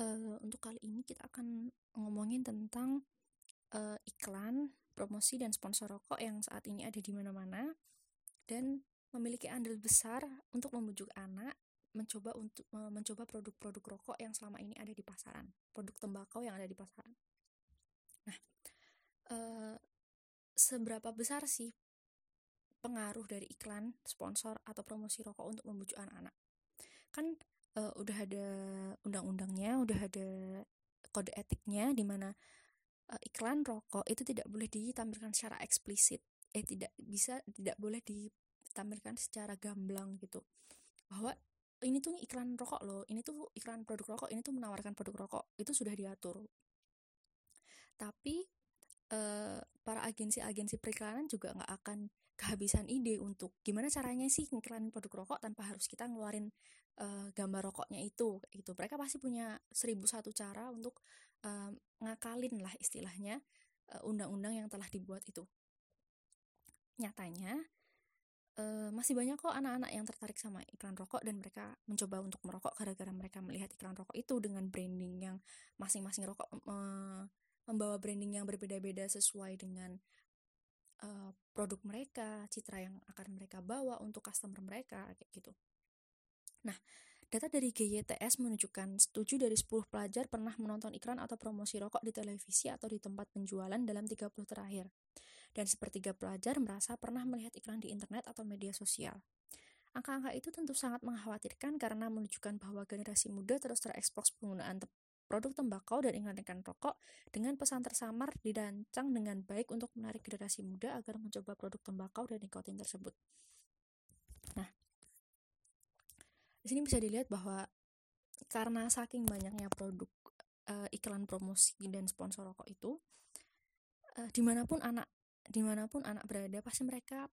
uh, untuk kali ini kita akan ngomongin tentang uh, iklan, promosi dan sponsor rokok yang saat ini ada di mana-mana dan memiliki andil besar untuk membujuk anak mencoba untuk uh, mencoba produk-produk rokok yang selama ini ada di pasaran, produk tembakau yang ada di pasaran. Nah, uh, seberapa besar sih pengaruh dari iklan, sponsor atau promosi rokok untuk membujuk anak-anak? Kan uh, udah ada undang-undangnya, udah ada kode etiknya di mana uh, iklan rokok itu tidak boleh ditampilkan secara eksplisit. Eh tidak bisa tidak boleh ditampilkan secara gamblang gitu. Bahwa ini tuh iklan rokok loh, ini tuh iklan produk rokok, ini tuh menawarkan produk rokok. Itu sudah diatur. Tapi uh, para agensi-agensi periklanan juga nggak akan kehabisan ide untuk gimana caranya sih ngiklan produk rokok tanpa harus kita ngeluarin uh, gambar rokoknya itu gitu. Mereka pasti punya seribu satu cara untuk uh, ngakalin lah istilahnya undang-undang uh, yang telah dibuat itu. Nyatanya uh, masih banyak kok anak-anak yang tertarik sama iklan rokok dan mereka mencoba untuk merokok gara-gara mereka melihat iklan rokok itu dengan branding yang masing-masing rokok uh, membawa branding yang berbeda-beda sesuai dengan uh, produk mereka, citra yang akan mereka bawa untuk customer mereka kayak gitu. Nah, data dari GYTS menunjukkan 7 dari 10 pelajar pernah menonton iklan atau promosi rokok di televisi atau di tempat penjualan dalam 30 terakhir. Dan sepertiga pelajar merasa pernah melihat iklan di internet atau media sosial. Angka-angka itu tentu sangat mengkhawatirkan karena menunjukkan bahwa generasi muda terus terekspos penggunaan produk tembakau dan iklan-iklan rokok dengan pesan tersamar dirancang dengan baik untuk menarik generasi muda agar mencoba produk tembakau dan nikotin tersebut. Nah, di sini bisa dilihat bahwa karena saking banyaknya produk uh, iklan promosi dan sponsor rokok itu uh, di mana pun anak di mana pun anak berada pasti mereka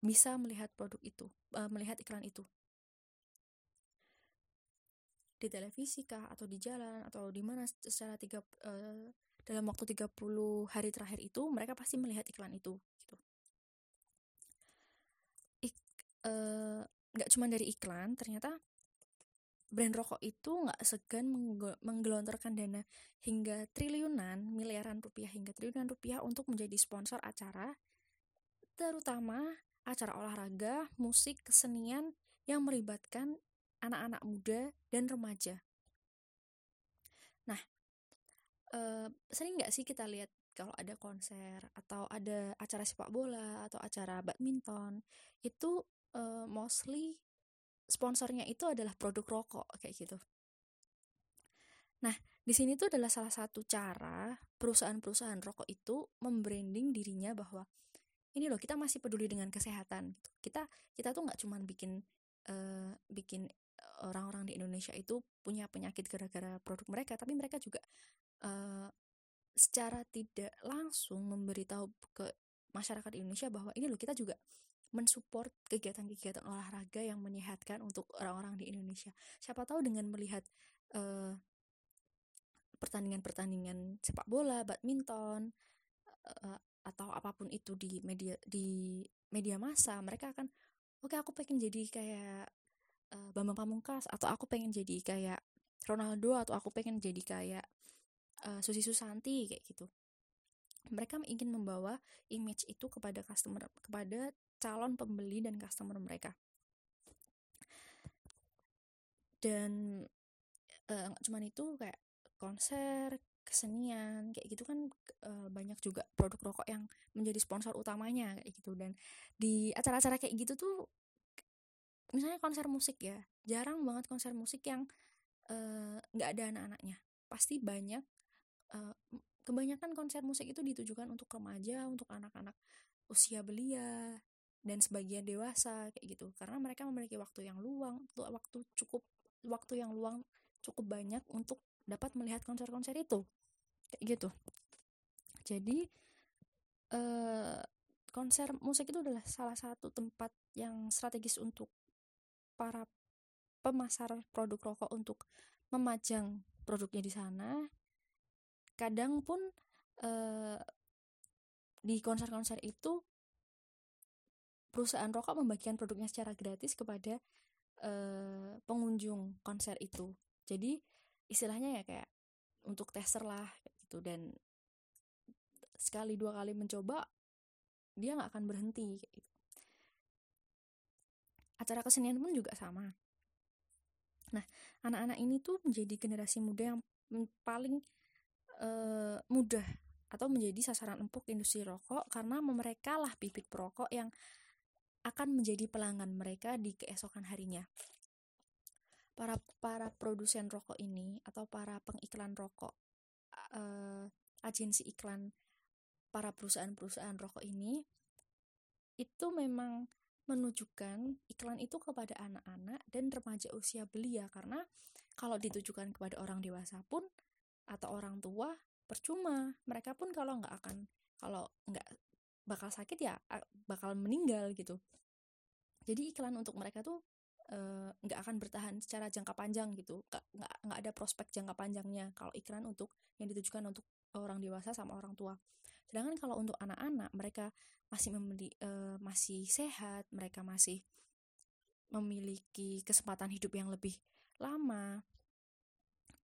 bisa melihat produk itu uh, melihat iklan itu di televisi kah atau di jalan atau di mana secara tiga uh, dalam waktu 30 hari terakhir itu mereka pasti melihat iklan itu gitu. Ik, uh, nggak cuma dari iklan ternyata brand rokok itu nggak segan menggelontorkan dana hingga triliunan miliaran rupiah hingga triliunan rupiah untuk menjadi sponsor acara terutama acara olahraga musik kesenian yang melibatkan anak-anak muda dan remaja nah eh, sering nggak sih kita lihat kalau ada konser atau ada acara sepak bola atau acara badminton itu uh, mostly sponsornya itu adalah produk rokok kayak gitu. Nah, di sini tuh adalah salah satu cara perusahaan-perusahaan rokok itu membranding dirinya bahwa ini loh kita masih peduli dengan kesehatan gitu. Kita kita tuh nggak cuman bikin uh, bikin orang-orang di Indonesia itu punya penyakit gara-gara produk mereka, tapi mereka juga uh, secara tidak langsung memberitahu ke masyarakat Indonesia bahwa ini loh kita juga mensupport kegiatan-kegiatan olahraga yang menyehatkan untuk orang-orang di Indonesia. Siapa tahu dengan melihat pertandingan pertandingan-pertandingan sepak bola, badminton, uh, atau apa pun itu di media di media massa, mereka akan oke okay, aku pengen jadi kayak uh, Bambang Pamungkas atau aku pengen jadi kayak Ronaldo atau aku pengen jadi kayak uh, Susi Susanti kayak gitu. Mereka ingin membawa image itu kepada customer kepada calon pembeli dan customer mereka. Dan uh, cuman itu kayak konser kesenian kayak gitu kan uh, banyak juga produk rokok yang menjadi sponsor utamanya kayak gitu. Dan di acara-acara kayak gitu tuh misalnya konser musik ya jarang banget konser musik yang nggak uh, ada anak-anaknya. Pasti banyak uh, kebanyakan konser musik itu ditujukan untuk remaja untuk anak-anak usia belia dan sebagian dewasa kayak gitu. Karena mereka memiliki waktu yang luang waktu cukup waktu yang luang cukup banyak untuk dapat melihat konser-konser itu kayak gitu. Jadi eh, konser musik itu adalah salah satu tempat yang strategis untuk para pemasar produk rokok untuk memajang produknya di sana kadang pun eh, di konser-konser itu perusahaan rokok membagikan produknya secara gratis kepada uh, pengunjung konser itu. Jadi istilahnya ya kayak untuk tester lah gitu dan sekali dua kali mencoba dia nggak akan berhenti gitu. Acara kesenian pun juga sama nah anak-anak ini tuh menjadi generasi muda yang paling uh, mudah atau menjadi sasaran empuk industri rokok karena mereka lah bibit perokok yang akan menjadi pelanggan mereka di keesokan harinya. Para para produsen rokok ini atau para pengiklan rokok uh, agensi iklan para perusahaan-perusahaan rokok ini itu memang menunjukkan iklan itu kepada anak-anak dan remaja usia belia. Karena kalau ditujukan kepada orang dewasa pun atau orang tua percuma. Mereka pun kalau nggak akan kalau nggak bakal sakit ya bakal meninggal gitu. Jadi iklan untuk mereka tuh nggak uh, akan bertahan secara jangka panjang gitu. Nggak nggak ada prospek jangka panjangnya kalau iklan untuk yang ditujukan untuk orang dewasa sama orang tua sedangkan kalau untuk anak-anak mereka masih memiliki uh, masih sehat mereka masih memiliki kesempatan hidup yang lebih lama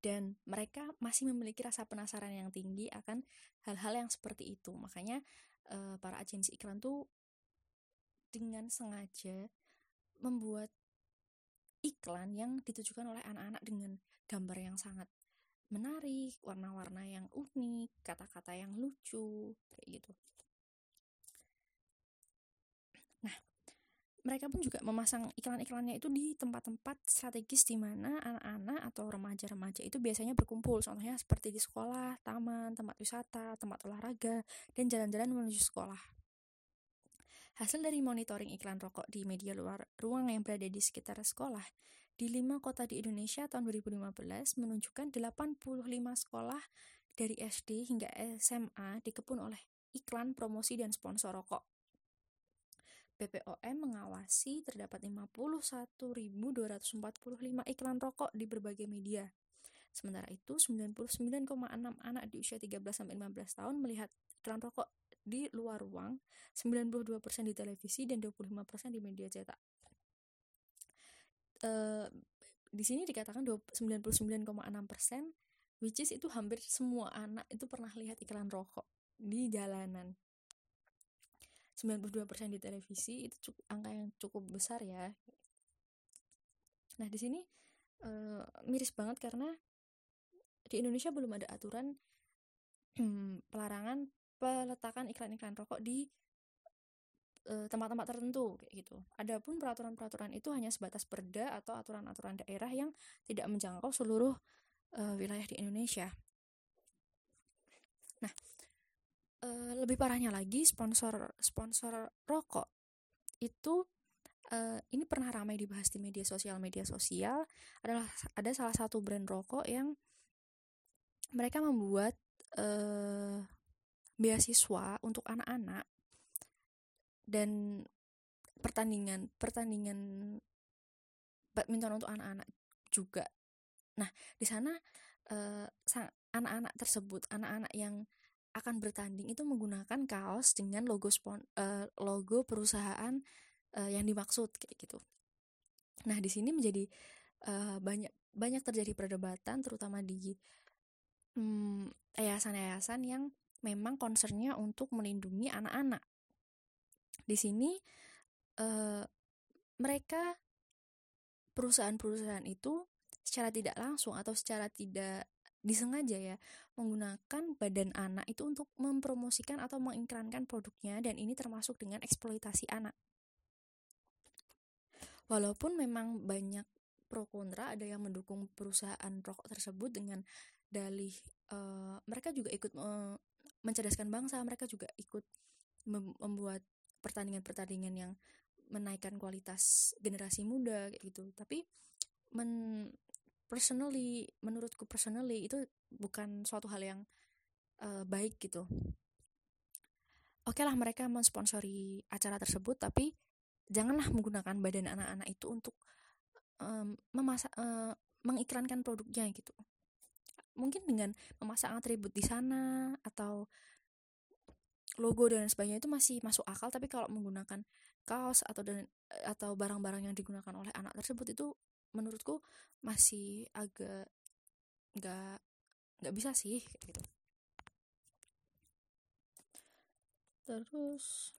dan mereka masih memiliki rasa penasaran yang tinggi akan hal-hal yang seperti itu. Makanya uh, para agensi iklan tuh dengan sengaja membuat iklan yang ditujukan oleh anak-anak dengan gambar yang sangat menarik, warna-warna yang unik, kata-kata yang lucu, kayak gitu. Nah, mereka pun juga memasang iklan-iklannya itu di tempat-tempat strategis di mana anak-anak atau remaja-remaja itu biasanya berkumpul. Contohnya seperti di sekolah, taman, tempat wisata, tempat olahraga, dan jalan-jalan menuju sekolah. Hasil dari monitoring iklan rokok di media luar ruang yang berada di sekitar sekolah di lima kota di Indonesia tahun 2015 menunjukkan 85 sekolah dari SD hingga SMA dikepung oleh iklan promosi dan sponsor rokok. BPOM mengawasi terdapat 51.245 iklan rokok di berbagai media. Sementara itu, 99,6 anak di usia 13-15 tahun melihat iklan rokok di luar ruang, 92% di televisi dan 25% di media cetak. Uh, di sini dikatakan 99,6% which is itu hampir semua anak itu pernah lihat iklan rokok di jalanan. 92% di televisi itu cukup, angka yang cukup besar ya. Nah, di sini uh, miris banget karena di Indonesia belum ada aturan pelarangan peletakan iklan-iklan rokok di eh, tempat-tempat tertentu kayak gitu. Adapun peraturan-peraturan itu hanya sebatas perda atau aturan-aturan daerah yang tidak menjangkau seluruh uh, wilayah di Indonesia. Nah, uh, lebih parahnya lagi sponsor sponsor rokok itu uh, ini pernah ramai dibahas di media sosial media sosial adalah ada salah satu brand rokok yang mereka membuat uh, beasiswa untuk anak-anak dan pertandingan pertandingan badminton untuk anak-anak juga. Nah, di sana uh, anak-anak tersebut, anak-anak yang akan bertanding itu menggunakan kaos dengan logo spon uh, logo perusahaan uh, yang dimaksud kayak gitu. Nah, di sini menjadi banyak banyak terjadi perdebatan terutama di hmm, yayasan-yayasan yang memang concernnya untuk melindungi anak-anak. Di sini eh, mereka perusahaan-perusahaan itu secara tidak langsung atau secara tidak disengaja ya menggunakan badan anak itu untuk mempromosikan atau mengiklankan produknya dan ini termasuk dengan eksploitasi anak. Walaupun memang banyak pro kontra ada yang mendukung perusahaan rokok tersebut dengan dalih uh, mereka juga ikut uh, mencerdaskan bangsa mereka juga ikut membuat pertandingan-pertandingan yang menaikkan kualitas generasi muda kayak gitu. Tapi men personally menurutku personally itu bukan suatu hal yang uh, baik gitu. Oke okay lah mereka mensponsori acara tersebut tapi janganlah menggunakan badan anak-anak itu untuk um, memasa uh, mengiklankan produknya gitu. Mungkin dengan memasang atribut di sana atau logo dan sebagainya itu masih masuk akal tapi kalau menggunakan kaos atau dan atau barang-barang yang digunakan oleh anak tersebut itu menurutku masih agak nggak nggak bisa sih gitu. Terus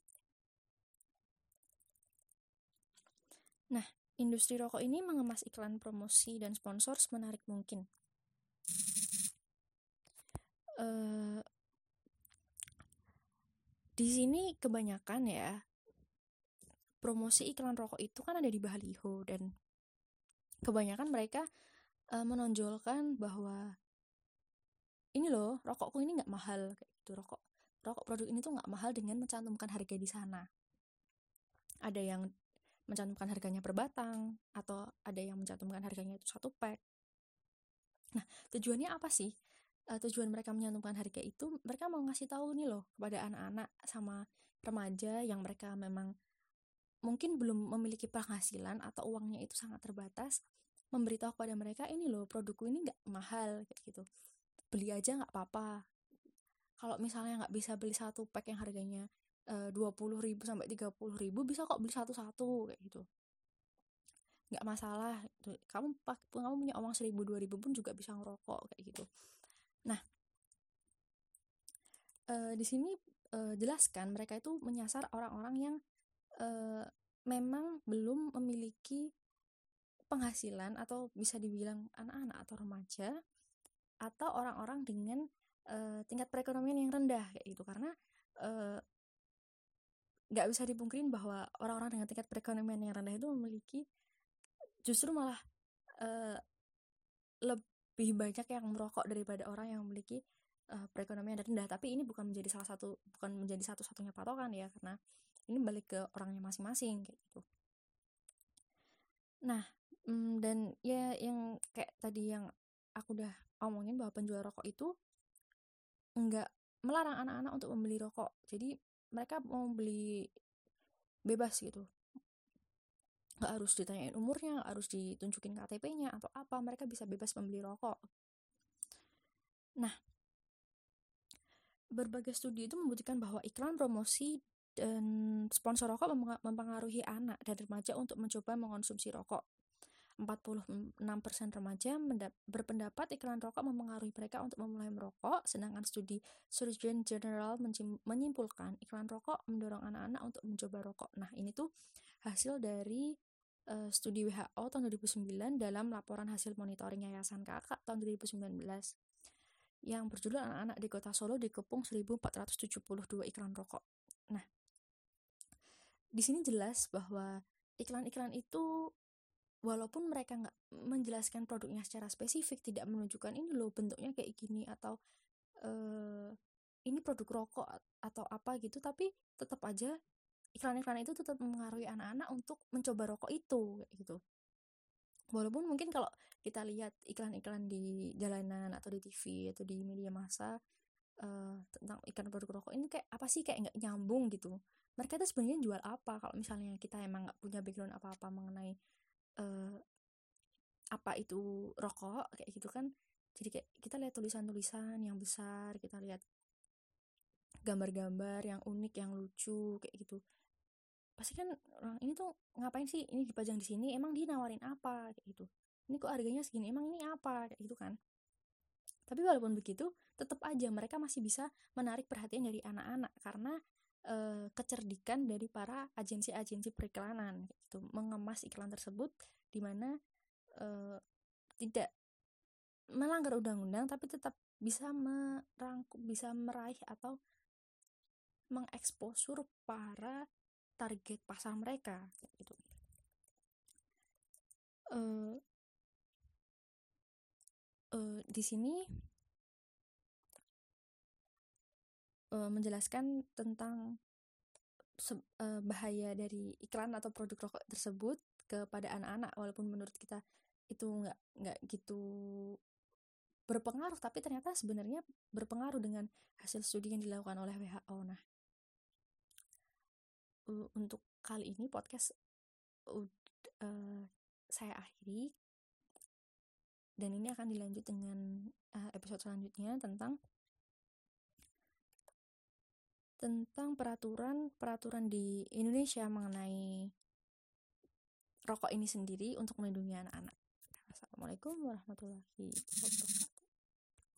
nah industri rokok ini mengemas iklan promosi dan sponsor semenarik mungkin. Uh, di sini kebanyakan ya promosi iklan rokok itu kan ada di baliho dan kebanyakan mereka uh, menonjolkan bahwa ini loh rokokku ini nggak mahal kayak gitu. Rokok rokok produk ini tuh nggak mahal dengan mencantumkan harga di sana. Ada yang mencantumkan harganya per batang atau ada yang mencantumkan harganya itu satu pack. Nah tujuannya apa sih uh, tujuan mereka menyantumkan harga itu mereka mau ngasih tahu nih loh kepada anak-anak sama remaja yang mereka memang mungkin belum memiliki penghasilan atau uangnya itu sangat terbatas memberitahu kepada mereka ini loh produkku ini nggak mahal kayak gitu. Beli aja nggak apa-apa. Kalau misalnya nggak bisa beli satu pack yang harganya eh, dua puluh ribu sampai tiga puluh ribu bisa kok beli satu-satu kayak gitu. Nggak masalah gitu. kamu pak kamu punya uang seribu dua ribu pun juga bisa ngerokok kayak gitu nah e, di sini e, jelaskan mereka itu menyasar orang-orang yang e, memang belum memiliki penghasilan atau bisa dibilang anak-anak atau remaja atau orang-orang dengan uh, tingkat perekonomian yang rendah kayak gitu. Karena nggak bisa dipungkirin bahwa orang-orang dengan tingkat perekonomian yang rendah itu memiliki justru malah uh, lebih banyak yang merokok daripada orang yang memiliki uh, perekonomian rendah tapi ini bukan menjadi salah satu bukan menjadi satu-satunya patokan ya karena ini balik ke orangnya masing-masing kayak gitu nah Hmm, dan ya yang kayak tadi yang aku udah omongin bahwa penjual rokok itu nggak melarang anak-anak untuk membeli rokok. Jadi mereka mau beli bebas gitu. Nggak harus ditanyain umurnya, nggak harus ditunjukin KTP-nya atau apa, mereka bisa bebas membeli rokok. Nah, berbagai studi itu membuktikan bahwa iklan promosi dan sponsor rokok mempengaruhi anak dan remaja untuk mencoba mengonsumsi rokok. 46% remaja berpendapat iklan rokok mempengaruhi mereka untuk memulai merokok, sedangkan studi Surgeon General menyimpulkan iklan rokok mendorong anak-anak untuk mencoba rokok. Nah, ini tuh hasil dari uh, studi WHO tahun 2009 dalam laporan hasil monitoring Yayasan Kakak tahun 2019 yang berjudul anak-anak di kota Solo dikepung 1472 iklan rokok. Nah, di sini jelas bahwa iklan-iklan itu walaupun mereka nggak menjelaskan produknya secara spesifik tidak menunjukkan ini loh bentuknya kayak gini atau uh, ini produk rokok atau apa gitu tapi tetap aja iklan-iklan itu tetap mempengaruhi anak-anak untuk mencoba rokok itu gitu. Walaupun mungkin kalau kita lihat iklan-iklan di jalanan atau di TV atau di media massa uh, tentang iklan produk rokok ini kayak apa sih kayak nggak nyambung gitu. Mereka itu sebenarnya jual apa kalau misalnya kita emang nggak punya background apa-apa mengenai uh, apa itu rokok kayak gitu kan. Jadi kayak kita lihat tulisan-tulisan yang besar kita lihat gambar-gambar yang unik yang lucu kayak gitu. Pasti kan orang ini tuh ngapain sih ini dipajang di sini? Emang dia nawarin apa? Kayak gitu. Ini kok harganya segini? Emang ini apa? Kayak gitu kan. Tapi walaupun begitu tetap aja mereka masih bisa menarik perhatian dari anak-anak karena uh, kecerdikan dari para agensi-agensi periklanan gitu. Mengemas iklan tersebut di mana uh, tidak melanggar undang-undang tapi tetap bisa merangkum bisa meraih atau mengeksposur para target pasar mereka gitu. Uh, uh, di sini uh, menjelaskan tentang uh, bahaya dari iklan atau produk rokok tersebut kepada anak-anak walaupun menurut kita itu nggak nggak gitu berpengaruh tapi ternyata sebenarnya berpengaruh dengan hasil studi yang dilakukan oleh WHO nah untuk kali ini podcast uh, saya akhiri dan ini akan dilanjut dengan uh, episode selanjutnya tentang tentang peraturan-peraturan di Indonesia mengenai rokok ini sendiri untuk melindungi anak-anak. Assalamualaikum warahmatullahi wabarakatuh.